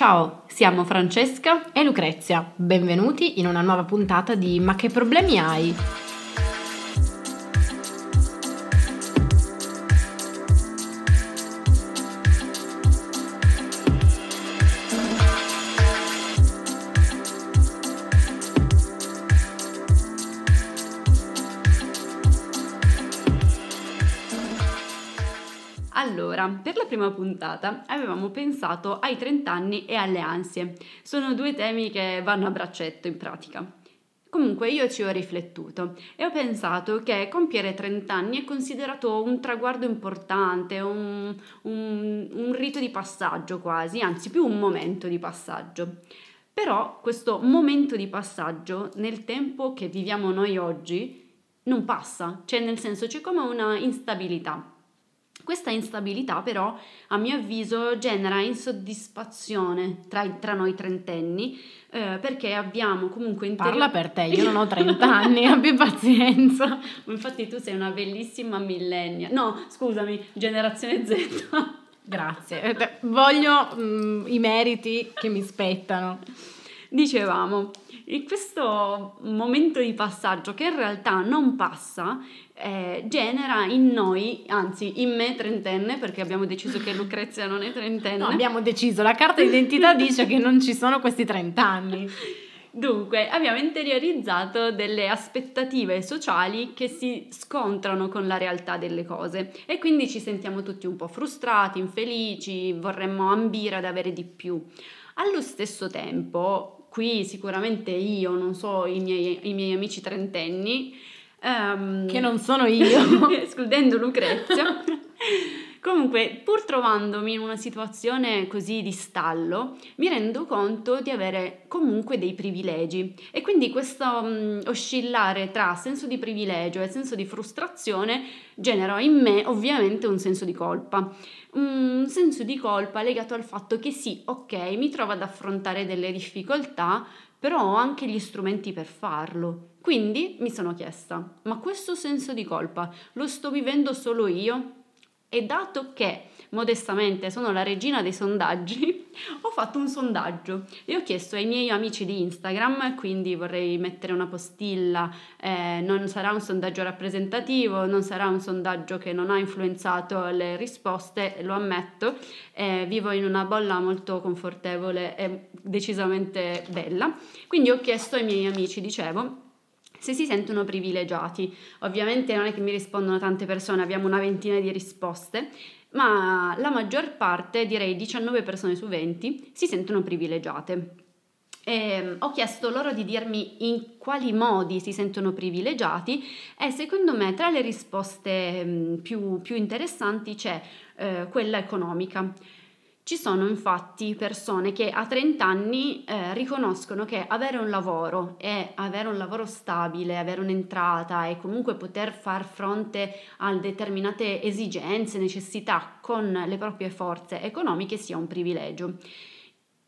Ciao, siamo Francesca e Lucrezia. Benvenuti in una nuova puntata di Ma che problemi hai? Allora, per la prima puntata avevamo pensato ai 30 anni e alle ansie. Sono due temi che vanno a braccetto in pratica. Comunque io ci ho riflettuto e ho pensato che compiere 30 anni è considerato un traguardo importante, un, un, un rito di passaggio quasi, anzi più un momento di passaggio. Però questo momento di passaggio nel tempo che viviamo noi oggi non passa, cioè nel senso c'è come una instabilità. Questa instabilità però, a mio avviso, genera insoddisfazione tra, tra noi trentenni eh, perché abbiamo comunque interior... Parla per te, io non ho 30 anni, abbi pazienza. Infatti tu sei una bellissima millennia. No, scusami, generazione Z. Grazie, eh, voglio mm, i meriti che mi spettano. Dicevamo, in questo momento di passaggio che in realtà non passa, eh, genera in noi, anzi in me trentenne, perché abbiamo deciso che Lucrezia non è trentenne. No, abbiamo deciso, la carta d'identità dice che non ci sono questi 30 anni. Dunque, abbiamo interiorizzato delle aspettative sociali che si scontrano con la realtà delle cose e quindi ci sentiamo tutti un po' frustrati, infelici, vorremmo ambire ad avere di più. Allo stesso tempo, qui sicuramente io, non so i miei, i miei amici trentenni, Um, che non sono io, escludendo Lucrezia. Comunque, pur trovandomi in una situazione così di stallo, mi rendo conto di avere comunque dei privilegi e quindi questo um, oscillare tra senso di privilegio e senso di frustrazione genera in me ovviamente un senso di colpa. Un senso di colpa legato al fatto che sì, ok, mi trovo ad affrontare delle difficoltà, però ho anche gli strumenti per farlo. Quindi mi sono chiesta, ma questo senso di colpa lo sto vivendo solo io? E dato che modestamente sono la regina dei sondaggi, ho fatto un sondaggio. E ho chiesto ai miei amici di Instagram, quindi vorrei mettere una postilla, eh, non sarà un sondaggio rappresentativo, non sarà un sondaggio che non ha influenzato le risposte, lo ammetto, eh, vivo in una bolla molto confortevole e decisamente bella, quindi ho chiesto ai miei amici, dicevo, se si sentono privilegiati. Ovviamente non è che mi rispondono tante persone, abbiamo una ventina di risposte, ma la maggior parte, direi 19 persone su 20, si sentono privilegiate. E ehm, ho chiesto loro di dirmi in quali modi si sentono privilegiati e secondo me tra le risposte più, più interessanti c'è eh, quella economica. Ci sono infatti persone che a 30 anni eh, riconoscono che avere un lavoro e avere un lavoro stabile, avere un'entrata e comunque poter far fronte a determinate esigenze, necessità con le proprie forze economiche sia un privilegio.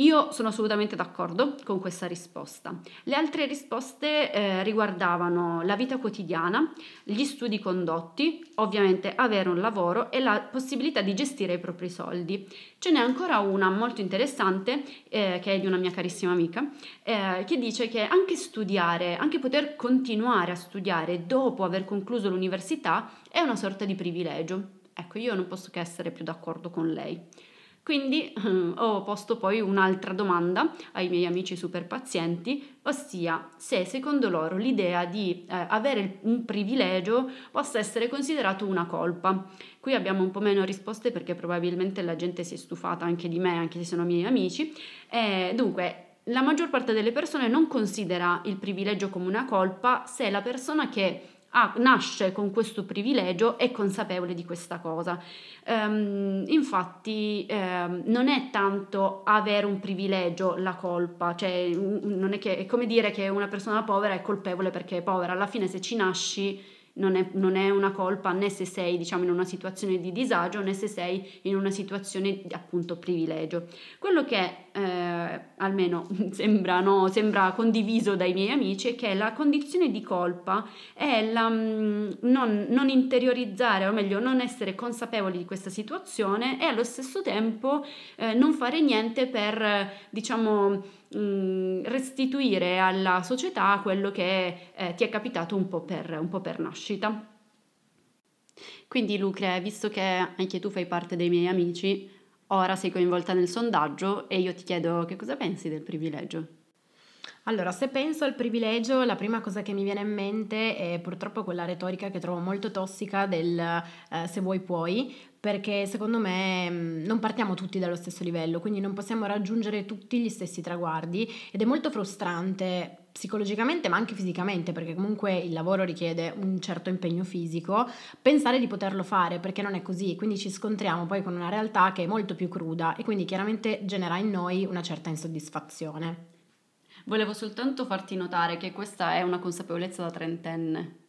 Io sono assolutamente d'accordo con questa risposta. Le altre risposte eh, riguardavano la vita quotidiana, gli studi condotti, ovviamente avere un lavoro e la possibilità di gestire i propri soldi. Ce n'è ancora una molto interessante, eh, che è di una mia carissima amica, eh, che dice che anche studiare, anche poter continuare a studiare dopo aver concluso l'università è una sorta di privilegio. Ecco, io non posso che essere più d'accordo con lei. Quindi eh, ho posto poi un'altra domanda ai miei amici super pazienti, ossia se secondo loro l'idea di eh, avere un privilegio possa essere considerato una colpa. Qui abbiamo un po' meno risposte perché probabilmente la gente si è stufata anche di me, anche se sono miei amici. Eh, dunque, la maggior parte delle persone non considera il privilegio come una colpa se la persona che ah, nasce con questo privilegio è consapevole di questa cosa. Um, infatti um, non è tanto avere un privilegio la colpa, cioè non è, che, è come dire che una persona povera è colpevole perché è povera, alla fine se ci nasci non è, non è, una colpa né se sei diciamo in una situazione di disagio né se sei in una situazione di appunto privilegio. Quello che eh, almeno sembra, no, sembra, condiviso dai miei amici è che la condizione di colpa è la, mm, non, non interiorizzare o meglio non essere consapevoli di questa situazione e allo stesso tempo eh, non fare niente per diciamo Mm, restituire alla società quello che eh, ti è capitato un po, per, un po' per nascita. Quindi Lucre, visto che anche tu fai parte dei miei amici, ora sei coinvolta nel sondaggio e io ti chiedo che cosa pensi del privilegio. Allora, se penso al privilegio, la prima cosa che mi viene in mente è purtroppo quella retorica che trovo molto tossica del eh, se vuoi puoi, perché secondo me mm, non partiamo tutti dallo stesso livello, quindi non possiamo raggiungere tutti gli stessi traguardi ed è molto frustrante psicologicamente ma anche fisicamente perché comunque il lavoro richiede un certo impegno fisico, pensare di poterlo fare perché non è così, quindi ci scontriamo poi con una realtà che è molto più cruda e quindi chiaramente genera in noi una certa insoddisfazione. Volevo soltanto farti notare che questa è una consapevolezza da trentenne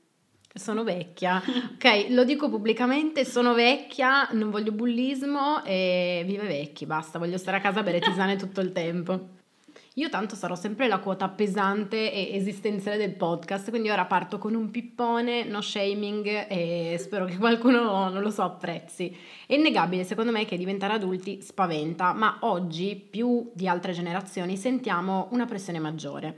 sono vecchia, ok, lo dico pubblicamente, sono vecchia, non voglio bullismo e vive vecchi, basta, voglio stare a casa a bere tisane tutto il tempo. Io tanto sarò sempre la quota pesante e esistenziale del podcast, quindi ora parto con un pippone, no shaming e spero che qualcuno, non lo so, apprezzi. È innegabile secondo me che diventare adulti spaventa, ma oggi più di altre generazioni sentiamo una pressione maggiore.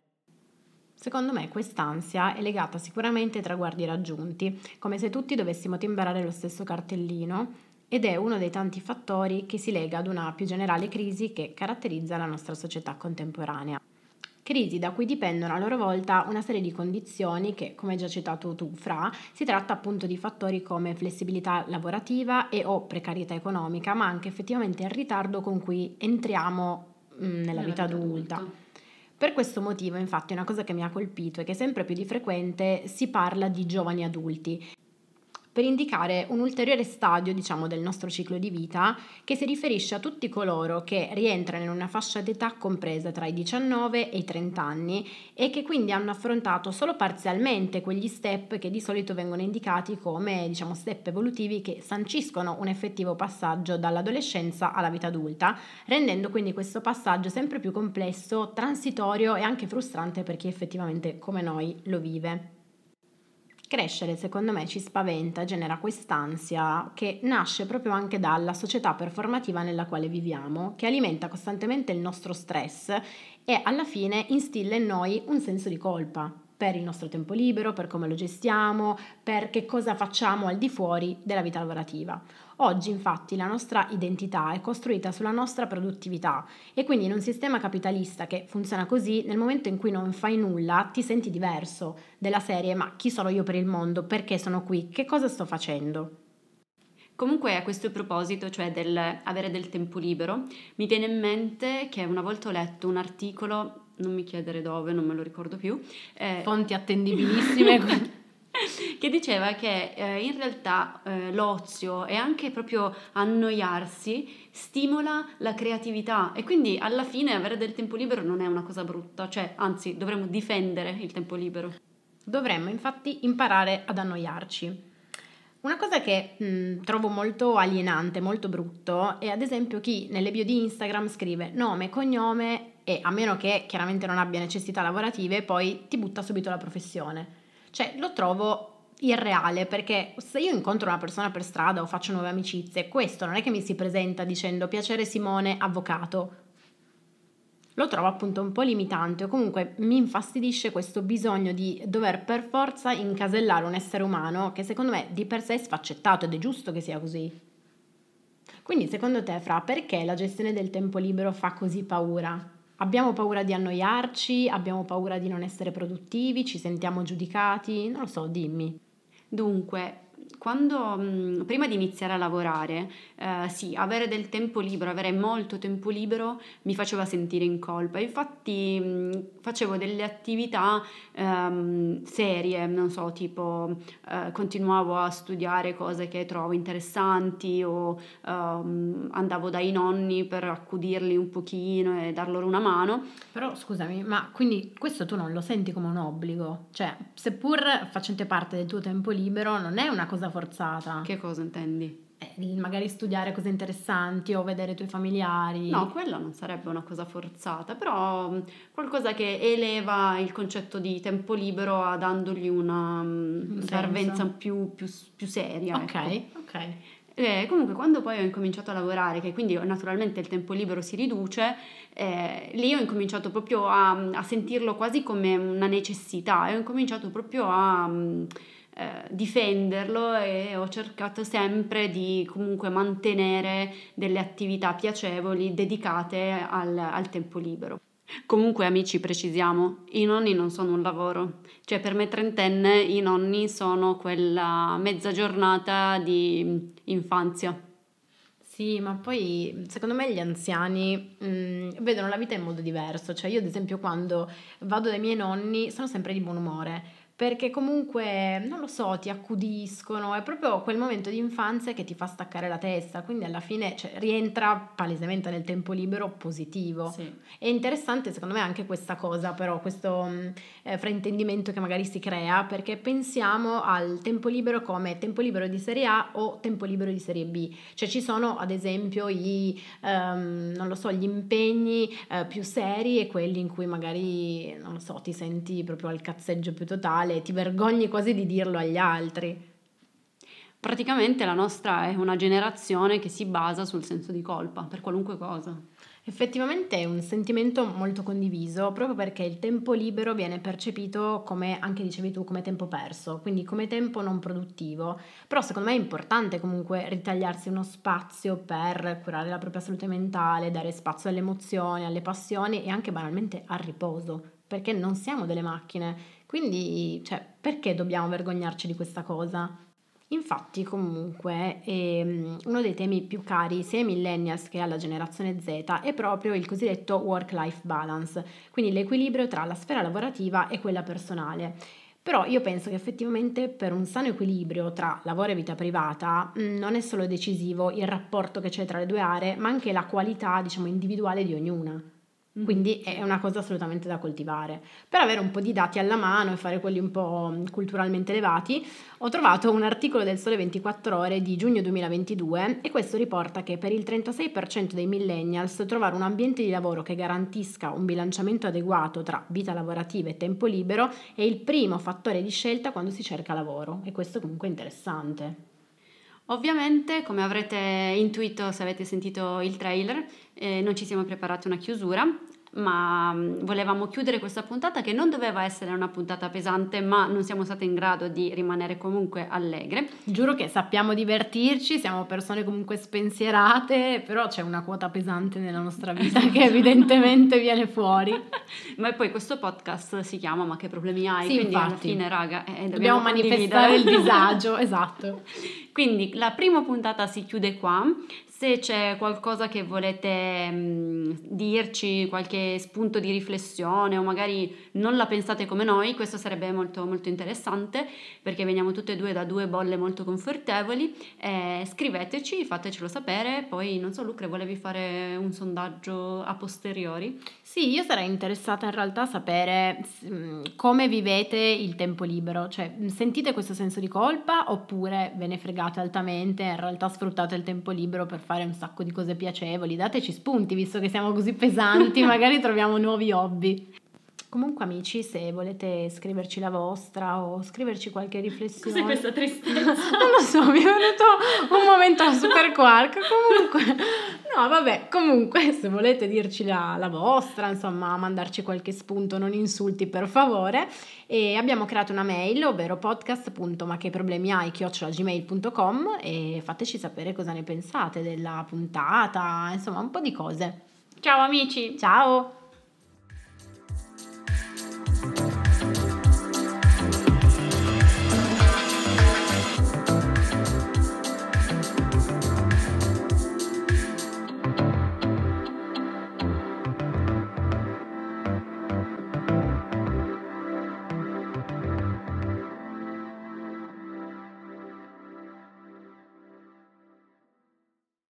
Secondo me quest'ansia è legata sicuramente ai traguardi raggiunti, come se tutti dovessimo timbrare lo stesso cartellino ed è uno dei tanti fattori che si lega ad una più generale crisi che caratterizza la nostra società contemporanea. Crisi da cui dipendono a loro volta una serie di condizioni che, come già citato tu, Fra, si tratta appunto di fattori come flessibilità lavorativa e o precarietà economica, ma anche effettivamente il ritardo con cui entriamo mh, nella, nella, vita, vita adulta. adulta. Per questo motivo, infatti, una cosa che mi ha colpito è che sempre più di frequente si parla di giovani adulti per indicare un ulteriore stadio, diciamo, del nostro ciclo di vita che si riferisce a tutti coloro che rientrano in una fascia d'età compresa tra i 19 e i 30 anni e che quindi hanno affrontato solo parzialmente quegli step che di solito vengono indicati come, diciamo, step evolutivi che sanciscono un effettivo passaggio dall'adolescenza alla vita adulta, rendendo quindi questo passaggio sempre più complesso, transitorio e anche frustrante per chi effettivamente come noi lo vive. Crescere secondo me ci spaventa, genera quest'ansia che nasce proprio anche dalla società performativa nella quale viviamo, che alimenta costantemente il nostro stress e alla fine instilla in noi un senso di colpa per il nostro tempo libero, per come lo gestiamo, per che cosa facciamo al di fuori della vita lavorativa. Oggi infatti la nostra identità è costruita sulla nostra produttività e quindi in un sistema capitalista che funziona così, nel momento in cui non fai nulla ti senti diverso della serie ma chi sono io per il mondo, perché sono qui, che cosa sto facendo? Comunque a questo proposito, cioè del avere del tempo libero, mi viene in mente che una volta ho letto un articolo, non mi chiedere dove, non me lo ricordo più. Eh, Fonti attendibilissime. che diceva che eh, in realtà eh, l'ozio e anche proprio annoiarsi stimola la creatività e quindi alla fine avere del tempo libero non è una cosa brutta, cioè anzi dovremmo difendere il tempo libero. Dovremmo infatti imparare ad annoiarci. Una cosa che mh, trovo molto alienante, molto brutto, è ad esempio chi nelle bio di Instagram scrive nome, cognome e a meno che chiaramente non abbia necessità lavorative, poi ti butta subito la professione. Cioè, lo trovo irreale perché se io incontro una persona per strada o faccio nuove amicizie, questo non è che mi si presenta dicendo piacere Simone, avvocato. Lo trovo appunto un po' limitante o comunque mi infastidisce questo bisogno di dover per forza incasellare un essere umano che secondo me di per sé è sfaccettato ed è giusto che sia così. Quindi secondo te, Fra, perché la gestione del tempo libero fa così paura? Abbiamo paura di annoiarci, abbiamo paura di non essere produttivi, ci sentiamo giudicati, non lo so, dimmi. Dunque, quando, prima di iniziare a lavorare, eh, sì, avere del tempo libero, avere molto tempo libero mi faceva sentire in colpa. Infatti facevo delle attività ehm, serie, non so, tipo eh, continuavo a studiare cose che trovo interessanti o ehm, andavo dai nonni per accudirli un pochino e dar loro una mano. Però scusami, ma quindi questo tu non lo senti come un obbligo? Cioè, seppur facente parte del tuo tempo libero, non è una cosa forzata. Che cosa intendi? Eh, magari studiare cose interessanti o vedere i tuoi familiari. No, quella non sarebbe una cosa forzata, però mh, qualcosa che eleva il concetto di tempo libero a dandogli una Un mh, senso. parvenza più, più, più seria. Ok, ecco. ok. Eh, comunque quando poi ho incominciato a lavorare, che quindi naturalmente il tempo libero si riduce, eh, lì ho incominciato proprio a, a sentirlo quasi come una necessità e ho incominciato proprio a mm, eh, difenderlo e ho cercato sempre di comunque mantenere delle attività piacevoli dedicate al, al tempo libero. Comunque amici, precisiamo, i nonni non sono un lavoro, cioè per me trentenne i nonni sono quella mezza giornata di infanzia. Sì, ma poi secondo me gli anziani mm, vedono la vita in modo diverso. Cioè io ad esempio quando vado dai miei nonni sono sempre di buon umore. Perché comunque, non lo so, ti accudiscono, è proprio quel momento di infanzia che ti fa staccare la testa, quindi alla fine cioè, rientra palesemente nel tempo libero positivo. Sì. È interessante secondo me anche questa cosa, però, questo mh, eh, fraintendimento che magari si crea, perché pensiamo al tempo libero come tempo libero di serie A o tempo libero di serie B. Cioè ci sono ad esempio i, ehm, non lo so, gli impegni eh, più seri e quelli in cui magari, non lo so, ti senti proprio al cazzeggio più totale, ti vergogni quasi di dirlo agli altri. Praticamente la nostra è una generazione che si basa sul senso di colpa per qualunque cosa. Effettivamente è un sentimento molto condiviso proprio perché il tempo libero viene percepito come, anche dicevi tu, come tempo perso, quindi come tempo non produttivo. Però secondo me è importante comunque ritagliarsi uno spazio per curare la propria salute mentale, dare spazio alle emozioni, alle passioni e anche banalmente al riposo, perché non siamo delle macchine. Quindi, cioè, perché dobbiamo vergognarci di questa cosa? Infatti, comunque, ehm, uno dei temi più cari sia ai millennials che alla generazione Z è proprio il cosiddetto work-life balance, quindi l'equilibrio tra la sfera lavorativa e quella personale. Però io penso che effettivamente per un sano equilibrio tra lavoro e vita privata mh, non è solo decisivo il rapporto che c'è tra le due aree, ma anche la qualità, diciamo, individuale di ognuna. Quindi è una cosa assolutamente da coltivare. Per avere un po' di dati alla mano e fare quelli un po' culturalmente elevati, ho trovato un articolo del Sole 24 Ore di giugno 2022 e questo riporta che per il 36% dei millennials trovare un ambiente di lavoro che garantisca un bilanciamento adeguato tra vita lavorativa e tempo libero è il primo fattore di scelta quando si cerca lavoro e questo comunque è interessante. Ovviamente, come avrete intuito se avete sentito il trailer, eh, non ci siamo preparati una chiusura, ma mm, volevamo chiudere questa puntata che non doveva essere una puntata pesante, ma non siamo state in grado di rimanere comunque allegre. Giuro che sappiamo divertirci, siamo persone comunque spensierate, però c'è una quota pesante nella nostra vita che evidentemente viene fuori. Ma poi questo podcast si chiama Ma che problemi hai? Sì, Quindi alla infatti. fine, raga, eh, Dobbiamo manifestare il disagio, esatto. Quindi la prima puntata si chiude qua. Se c'è qualcosa che volete mh, dirci, qualche spunto di riflessione o magari non la pensate come noi, questo sarebbe molto, molto interessante perché veniamo tutte e due da due bolle molto confortevoli. Eh, scriveteci, fatecelo sapere. Poi non so, Lucre, volevi fare un sondaggio a posteriori? Sì, io sarei interessata in realtà a sapere mm, come vivete il tempo libero, cioè mm, sentite questo senso di colpa oppure ve ne fregate altamente, in realtà sfruttate il tempo libero per fare un sacco di cose piacevoli, dateci spunti visto che siamo così pesanti, magari troviamo nuovi hobby. Comunque amici, se volete scriverci la vostra o scriverci qualche riflessione... tristezza? Non lo so, mi è venuto un momento super quark. Comunque, no, vabbè, comunque, se volete dirci la, la vostra, insomma, mandarci qualche spunto, non insulti per favore. E abbiamo creato una mail, ovvero podcast.macheproblemiai e fateci sapere cosa ne pensate della puntata, insomma, un po' di cose. Ciao amici! Ciao!